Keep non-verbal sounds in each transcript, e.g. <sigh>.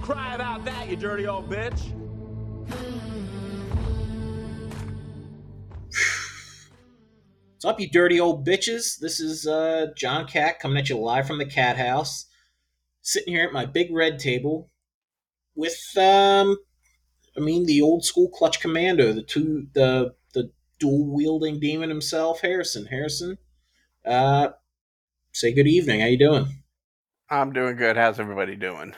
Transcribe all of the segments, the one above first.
Cry about that, you dirty old bitch. What's up, you dirty old bitches? This is uh, John Cat coming at you live from the cat house. Sitting here at my big red table with, um, I mean, the old school clutch commando, the two, the the dual wielding demon himself, Harrison. Harrison, uh, say good evening. How you doing? I'm doing good. How's everybody doing?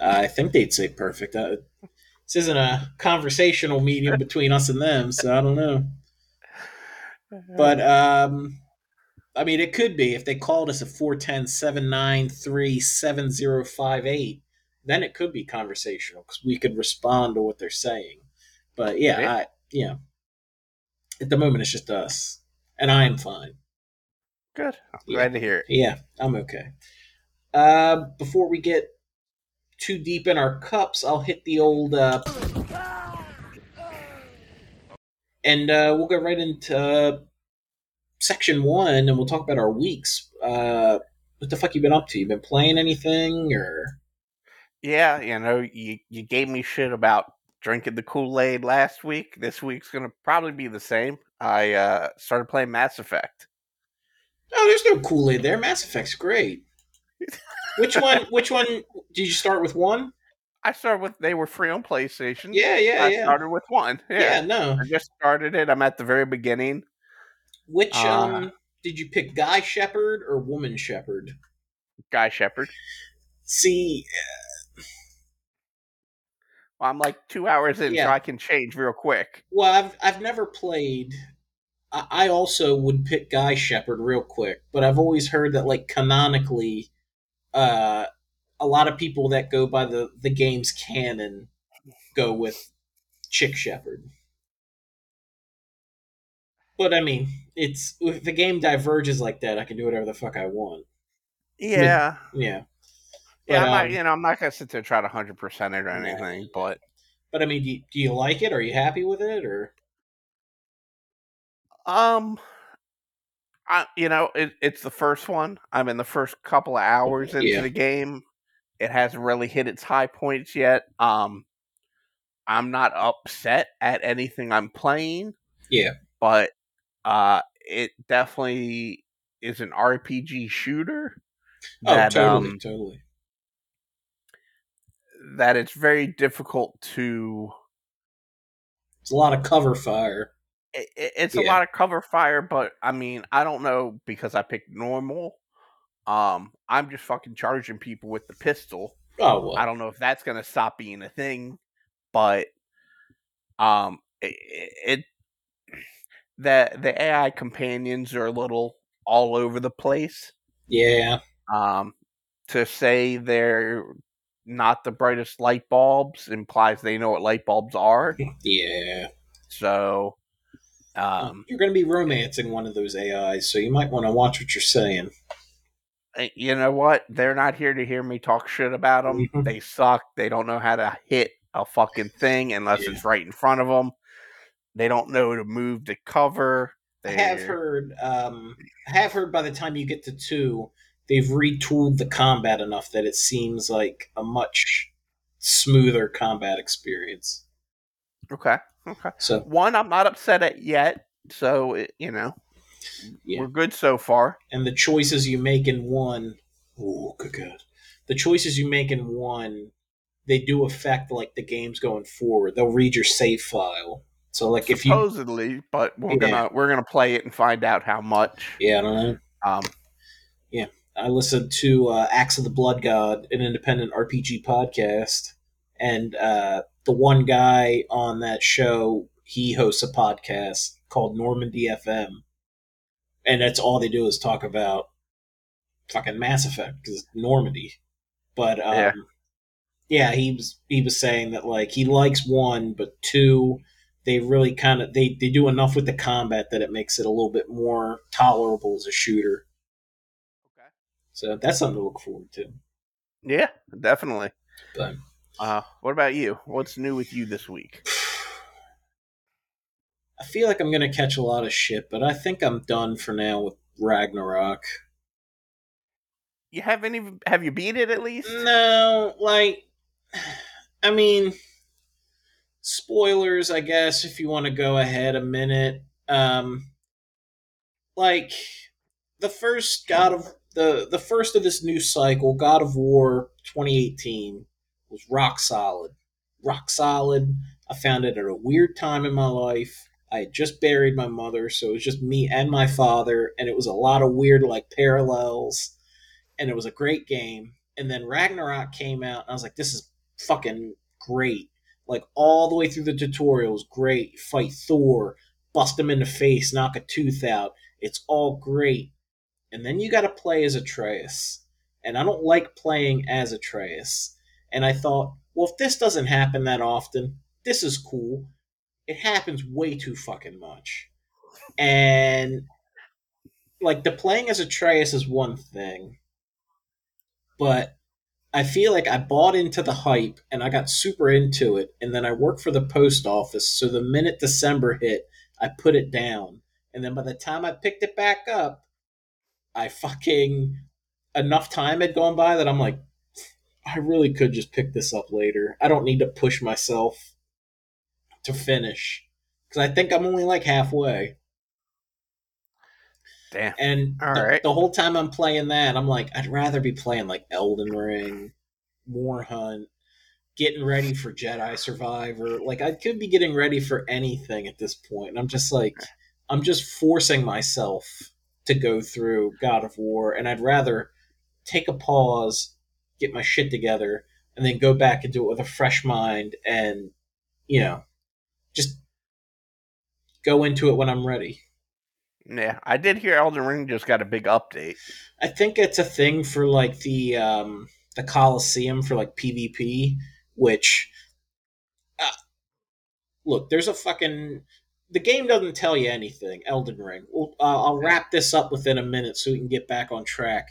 I think they'd say perfect. Uh, this isn't a conversational medium <laughs> between us and them, so I don't know. But um, I mean, it could be if they called us at 410-793-7058, then it could be conversational because we could respond to what they're saying. But yeah, Yeah. I know, at the moment it's just us, and I am fine. Good. I'm Yeah. glad to hear it. Yeah, I'm okay. Uh, before we get too deep in our cups, I'll hit the old. Uh, and uh, we'll go right into uh, section one, and we'll talk about our weeks. Uh, what the fuck you been up to? You been playing anything, or Yeah, you know, you you gave me shit about drinking the Kool Aid last week. This week's gonna probably be the same. I uh, started playing Mass Effect. Oh, there's no Kool Aid there. Mass Effect's great. Which <laughs> one? Which one? Did you start with one? I started with they were free on PlayStation. Yeah, yeah, I yeah. started with one. yeah, Yeah. no. I just started it. I'm at the very beginning. Which Uh, um did you pick, Guy Shepard or Woman Shepard? Guy Shepard. See, Well, I'm like two hours in, Yeah. so I can change real quick. well, I've I've never played. I, I also would pick Guy Shepard real quick, but I've always heard that like canonically, uh, a lot of people that go by the the game's canon go with Chick Shepard. But I mean, it's if the game diverges like that, I can do whatever the fuck I want. Yeah. Yeah. Yeah, But, I'm not, um, you know, I'm not gonna sit there and try to hundred percent it or anything, but But I mean, do you, do you like it? Are you happy with it? Or Um, I you know it, it's the first one. I'm in the first couple of hours into Yeah. the game. It hasn't really hit its high points yet. Um, I'm not upset at anything I'm playing. Yeah. but uh, it definitely is an RPG shooter. oh, That, totally, um, totally. that it's very difficult to. It's a lot of cover fire. It, it- it's a lot of cover fire, but I mean, I don't know because I picked normal. Um, I'm just fucking charging people with the pistol. Oh well. I don't know if that's gonna stop being a thing, but um, it, it the the AI companions are a little all over the place. Yeah. Um, to say they're not the brightest light bulbs implies they know what light bulbs are. <laughs> Yeah. So, um, you're going to be romancing one of those AIs, so you might want to watch what you're saying. eh, you know what? They're not here to hear me talk shit about them. Mhm. They suck. They don't know how to hit a fucking thing unless Yeah. it's right in front of them. They don't know to move to cover. I have heard. Um, I have heard. By the time you get to two, they've retooled the combat enough that it seems like a much smoother combat experience. Okay. Okay. So One, I'm not upset at yet. So, it, you know, Yeah. we're good so far. and the choices you make in one, oh good god, the choices you make in one, they do affect like the games going forward. They'll read your save file. So like if you, Supposedly, but we're Yeah. gonna we're gonna play it and find out how much. yeah, I don't know. Um, I listened to uh, Axe of the Blood God, an independent RPG podcast, and uh, the one guy on that show, he hosts a podcast called Normandy FM, and that's all they do is talk about fucking Mass Effect because Normandy. But um, Yeah. yeah, he was he was saying that like he likes one, but two, they really kind of they they do enough with the combat that it makes it a little bit more tolerable as a shooter. Okay. So that's something to look forward to. yeah, definitely. But Uh, what about you? What's new with you this week? I feel like I'm gonna catch a lot of shit, but I think I'm done for now with Ragnarok. You haven't even have you beat it at least? No, like, <sighs> I mean, spoilers, I guess, if you want to go ahead a minute. Um, like, the first God of the the first of this new cycle, God of War 2018, was rock solid, rock solid. I found it at a weird time in my life. I had just buried my mother, so it was just me and my father, and it was a lot of weird like parallels, and it was a great game. And then Ragnarok came out, and I was like, this is fucking great. Like all the way through the tutorials, great. Fight Thor, bust him in the face, knock a tooth out. It's all great. And then you got to play as Atreus, and I don't like playing as Atreus. And I thought, well, if this doesn't happen that often, this is cool it happens way too fucking much. And like the playing as Atreus is one thing, but I feel like I bought into the hype and I got super into it, and then I worked for the post office. So the minute December hit, I put it down, and then by the time I picked it back up, I fucking enough time had gone by that I'm like, I really could just pick this up later. I don't need to push myself to finish because I think I'm only like halfway. Damn. And All the, right. the whole time I'm playing that, I'm like, I'd rather be playing like Elden Ring, War Hunt, getting ready for Jedi Survivor. Like I could be getting ready for anything at this point. And I'm just like, I'm just forcing myself to go through God of War, and I'd rather take a pause, get my shit together, and then go back and do it with a fresh mind and you know just go into it when I'm ready. Yeah, I did hear Elden Ring just got a big update. I think it's a thing for like the um the Coliseum for like PvP, which uh, look, there's a fucking the game doesn't tell you anything. Elden Ring. Well, uh, I'll wrap this up within a minute so we can get back on track.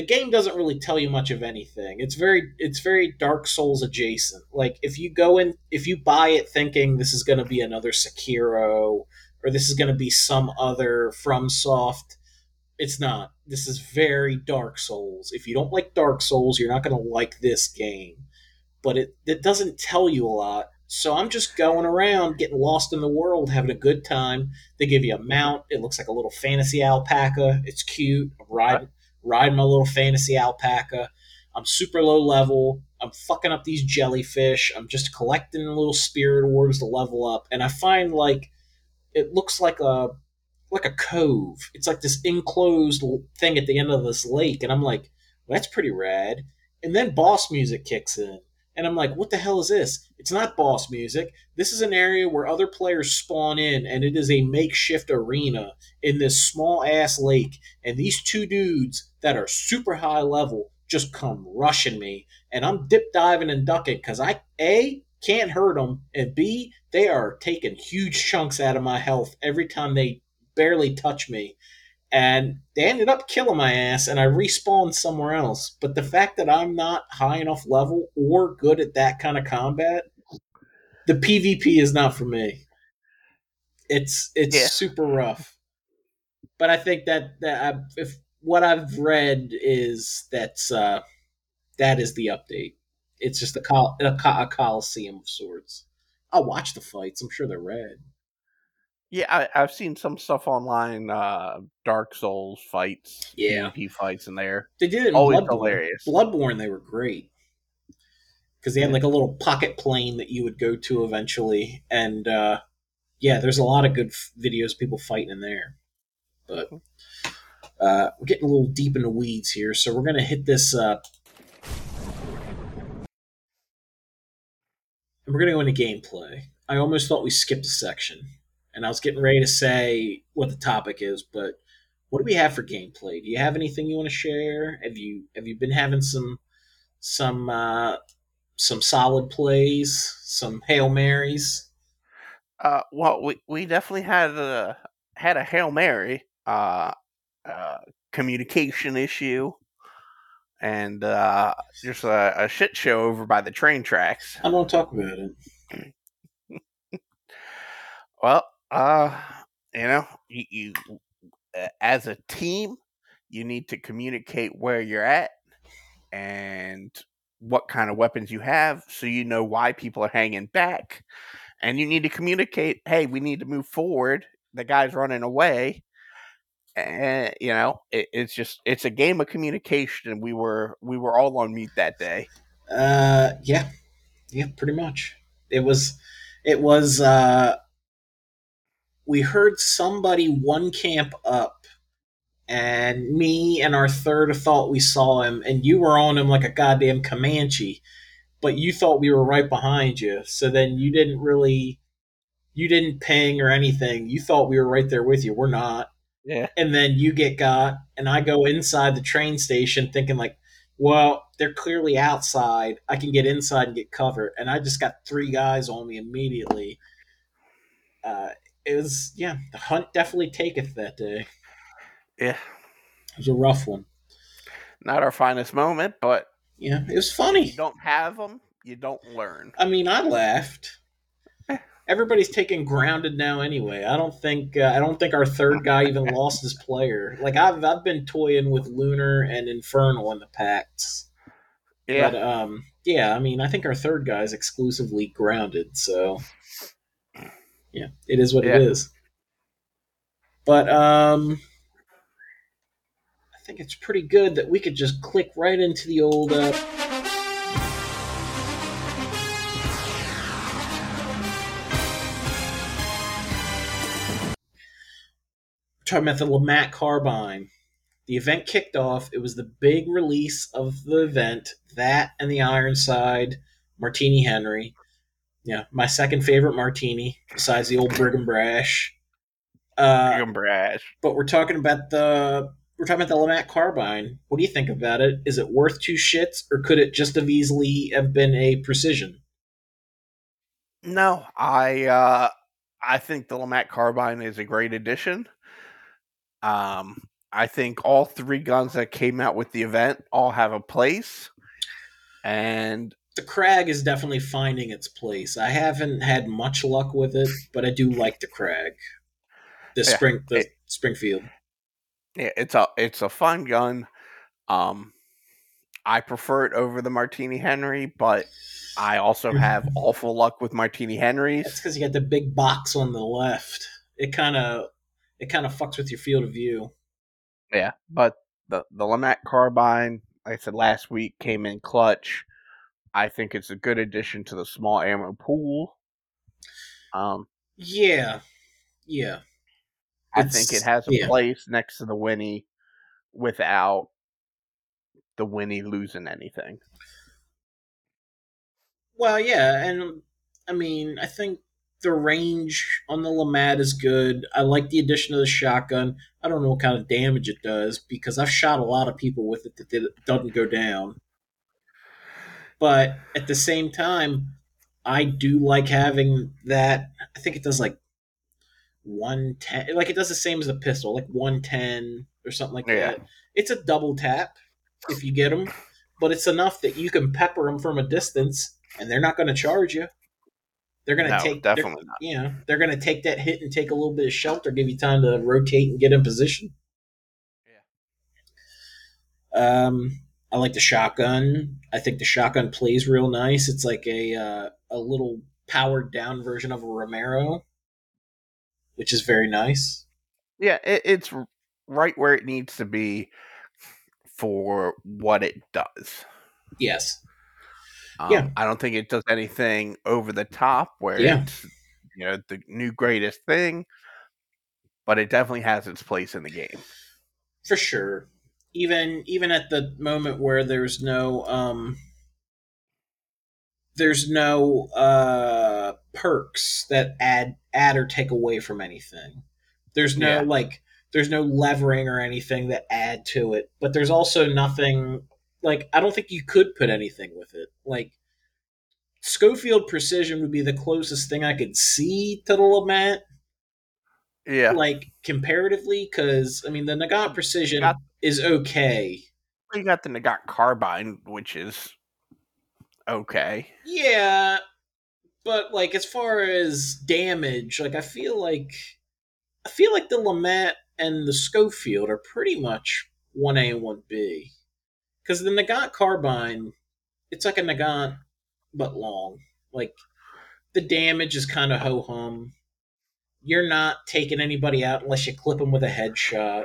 The game doesn't really tell you much of anything. It's very it's very Dark Souls adjacent. Like if you go in if you buy it thinking this is going to be another Sekiro or this is going to be some other FromSoft, it's not. This is very Dark Souls. If you don't like Dark Souls, you're not going to like this game. But it it doesn't tell you a lot. So I'm just going around, getting lost in the world, having a good time. They give you a mount. It looks like a little fantasy alpaca. It's cute. I'm riding, riding my little fantasy alpaca. I'm super low level. I'm fucking up these jellyfish. I'm just collecting little spirit orbs to level up. And I find like it looks like a like a cove. It's like this enclosed thing at the end of this lake, and I'm like, well, that's pretty rad. And then boss music kicks in, and I'm like, what the hell is this? It's not boss music. This is an area where other players spawn in, and it is a makeshift arena in this small ass lake. And these two dudes that are super high level just come rushing me, and I'm dip diving and ducking because I a can't hurt them, and b they are taking huge chunks out of my health every time they barely touch me. And they ended up killing my ass, and I respawned somewhere else. But the fact that I'm not high enough level or good at that kind of combat, the PvP is not for me. It's it's Yeah. super rough. But I think that that I, if what I've read is that's uh, that is the update. It's just a, col- a, a coliseum of sorts. I'll watch the fights. I'm sure they're red. Yeah, I, I've seen some stuff online. Uh, Dark Souls fights, Yeah. PvP fights in there. They did it in Always Bloodborne. hilarious. Bloodborne, they were great because they had like a little pocket plane that you would go to eventually, and uh, yeah, there's a lot of good f- videos of people fighting in there. But uh, we're getting a little deep in the weeds here, so we're gonna hit this. Uh, and we're gonna go into gameplay. I almost thought we skipped a section, and I was getting ready to say what the topic is, but what do we have for gameplay? Do you have anything you want to share? Have you have you been having some some uh, some solid plays, some hail marys? Uh, well, we, we definitely had a had a hail mary, uh, uh, communication issue, and uh, just a, a shit show over by the train tracks. I don't talk about it. <clears throat> Well, uh, you know, you, you as a team, you need to communicate where you're at and what kind of weapons you have so you know why people are hanging back. And you need to communicate, hey, we need to move forward. The guy's running away. And you know, it, it's just it's a game of communication. We were we were all on mute that day. Uh, yeah, yeah, pretty much. It was, it was. uh We heard somebody one camp up, and me and our third thought we saw him, and you were on him like a goddamn Comanche, but you thought we were right behind you. So then you didn't really, you didn't ping or anything. You thought we were right there with you. We're not. Yeah. And then you get got, and I go inside the train station thinking like, well, they're clearly outside. I can get inside and get cover. And I just got three guys on me immediately. Uh, it was, yeah, the hunt definitely taketh that day. Yeah. It was a rough one. Not our finest moment, but Yeah, it was funny. you don't have them, you don't learn. I mean, I laughed. Everybody's taking grounded now anyway. I don't think uh, I don't think our third guy even <laughs> lost his player. Like I've I've been toying with Lunar and Infernal in the pacts. Yeah. But um, yeah, I mean, I think our third guy is exclusively grounded, so yeah, it is what Yeah. it is. But um, I think it's pretty good that we could just click right into the old. Uh, talking about the LeMat carbine. The event kicked off. It was the big release of the event. That and the Ironside Martini Henry. Yeah, my second favorite martini, besides the old Brigham Brash. Uh, Brigham Brash. but we're talking about the we're talking about the LeMat carbine. What do you think about it? Is it worth two shits, or could it just have easily have been a precision? No, I uh I think the LeMat carbine is a great addition. Um I think all three guns that came out with the event all have a place. And The Krag is definitely finding its place. I haven't had much luck with it, but I do like the Krag. The Yeah, spring, the it- Springfield. yeah, it's a it's a fun gun. Um I prefer it over the Martini Henry, but I also have awful luck with Martini That's Henrys. because you got the big box on the left. It kind of it kind of fucks with your field of view. Yeah, but the the LeMat carbine, like I said last week, came in clutch. I think it's a good addition to the small ammo pool. Um, Yeah, yeah. I It's- think it has a yeah. place next to the Winnie without the Winnie losing anything. Well, yeah, and I mean, I think the range on the LeMat is good. I like the addition of the shotgun. I don't know what kind of damage it does because I've shot a lot of people with it that did, doesn't go down. But at the same time, I do like having that. I think it does like one ten, like it does the same as the pistol, like one ten or something like Yeah. that. It's a double tap if you get them, but it's enough that you can pepper them from a distance, and they're not going to charge you. They're going to No, take they're- definitely not. You know, they're going to take that hit and take a little bit of shelter, give you time to rotate and get in position. Yeah. Um, I like the shotgun. I think the shotgun plays real nice. It's like a uh, a little powered down version of a Romero, which is very nice. Yeah, it, it's right where it needs to be for what it does. Yes. Um, Yeah. I don't think it does anything over the top where Yeah. it's you know the new greatest thing, but it definitely has its place in the game. for sure even even at the moment where there's no um there's no uh perks that add add or take away from anything there's no Yeah. like there's no levering or anything that add to it but there's also nothing like i don't think you could put anything with it like schofield precision would be the closest thing i could see to the LeMat Yeah, like comparatively because i mean the nagat precision Got- is okay you got the Nagant carbine, which is okay. yeah but like as far as damage like i feel like i feel like the LeMat and the Schofield are pretty much 1A and 1B. Because the Nagant carbine, it's like a Nagant, but long. Like, the damage is kind of ho hum. You're not taking anybody out unless you clip them with a headshot.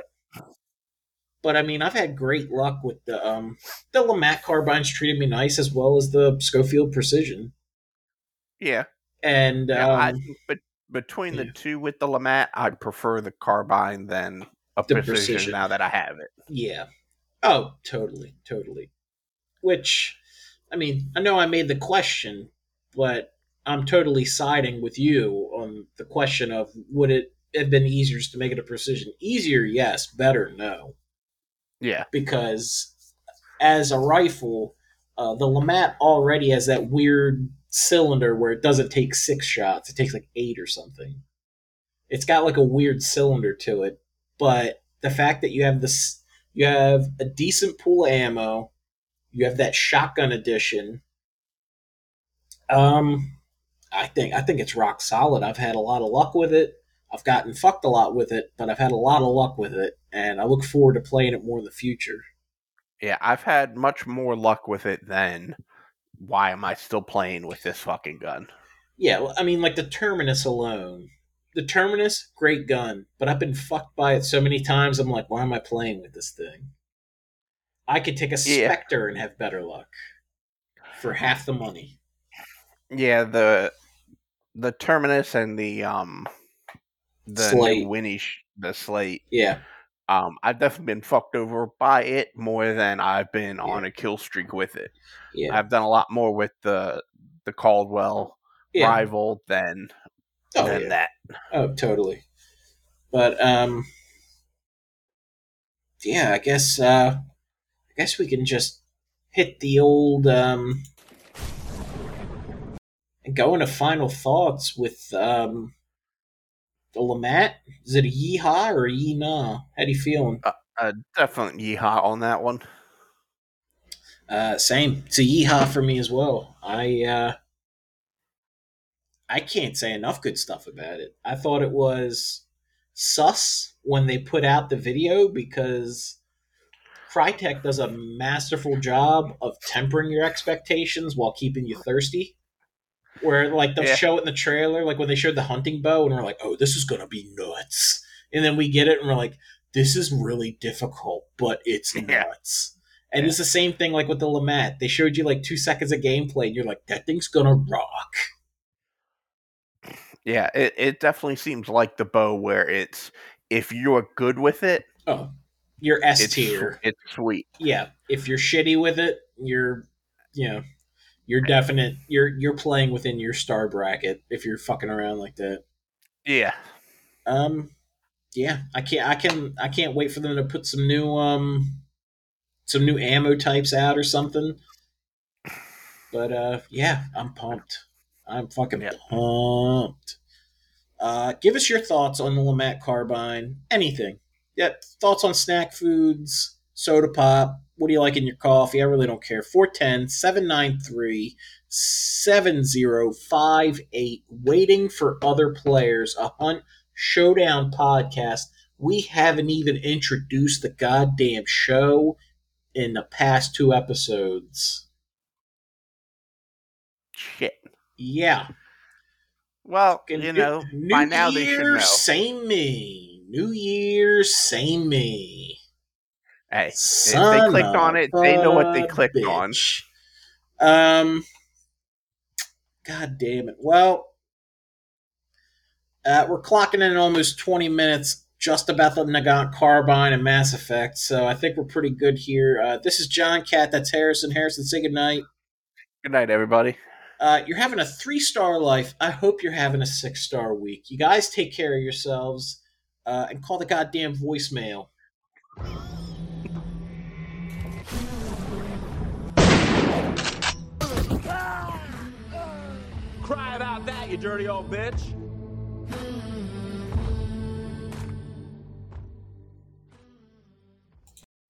But I mean, I've had great luck with the um the LeMat carbines treated me nice as well as the Schofield Precision. Yeah. And yeah um, I, but between yeah. the two with the LeMat, I'd prefer the carbine than a precision, precision. now that I have it. Yeah. Oh, totally, totally. Which, I mean, I know I made the question, but I'm totally siding with you on the question of would it have been easier to make it a precision? Easier, yes. Better, no. Yeah. Because as a rifle, uh, the LeMat already has that weird cylinder where it doesn't take six shots; it takes like eight or something. It's got like a weird cylinder to it, but the fact that you have this you have a decent pool of ammo. You have that shotgun edition. Um i think i think it's rock solid. I've had a lot of luck with it. I've gotten fucked a lot with it but i've had a lot of luck with it and i look forward to playing it more in the future. Yeah, I've had much more luck with it than why am I still playing with this fucking gun? yeah well, i mean like the terminus alone the terminus great gun but i've been fucked by it so many times i'm like why am i playing with this thing i could take a Yeah. spectre and have better luck for half the money Yeah, the the terminus and the um the Slate. Winnie sh- the slate. yeah Um, I've definitely been fucked over by it more than I've been Yeah. on a kill streak with it. yeah I've done a lot more with the the Caldwell yeah rival than oh, than yeah. that. Oh, totally. But um yeah, I guess uh I guess we can just hit the old um and go into final thoughts with um the LeMat. Is it a yeehaw or a yee nah? How do you feeling? Uh, definitely yeehaw on that one. Uh same. It's a yeehaw for me as well. I uh I can't say enough good stuff about it. I thought it was sus when they put out the video because Crytek does a masterful job of tempering your expectations while keeping you thirsty. Where like they'll Yeah. show it in the trailer, like when they showed the hunting bow, and we're like, "Oh, this is gonna be nuts," and then we get it, and we're like, "This is really difficult, but it's <laughs> Yeah. nuts." And it's the same thing like with the LeMat. They showed you like two seconds of gameplay, and you're like, "That thing's gonna rock." Yeah, it, it definitely seems like the bow where it's if you're good with it, Oh, you're S it's tier. it's sweet. yeah, if you're shitty with it, you're you know, you're definite you're you're playing within your star bracket if you're fucking around like that. Yeah. Um yeah, I can't I can I can't wait for them to put some new um some new ammo types out or something. But uh yeah, I'm pumped. I'm fucking Yep. pumped. Uh give us your thoughts on the LeMat carbine. Anything. Yep, thoughts on snack foods, soda pop. What do you like in your coffee? I really don't care. 410 793 7058. Waiting for other players. A Hunt Showdown podcast. We haven't even introduced the goddamn show in the past two episodes. Shit. Yeah. Well, Fucking you know, New by now they should Year, know. Same me. New Year, same me. Hey, Son clicked on it, they know what they clicked on. Um, God damn it. Well, uh, we're clocking in almost 20 minutes just about the Nagant Carbine and Mass Effect, so I think we're pretty good here. Uh, this is John Cat. That's Harrison. Harrison, say goodnight. good night, everybody. Uh, you're having a three star life. I hope you're having a six star week. You guys take care of yourselves uh, and call the goddamn voicemail. Cry about that, you dirty old bitch.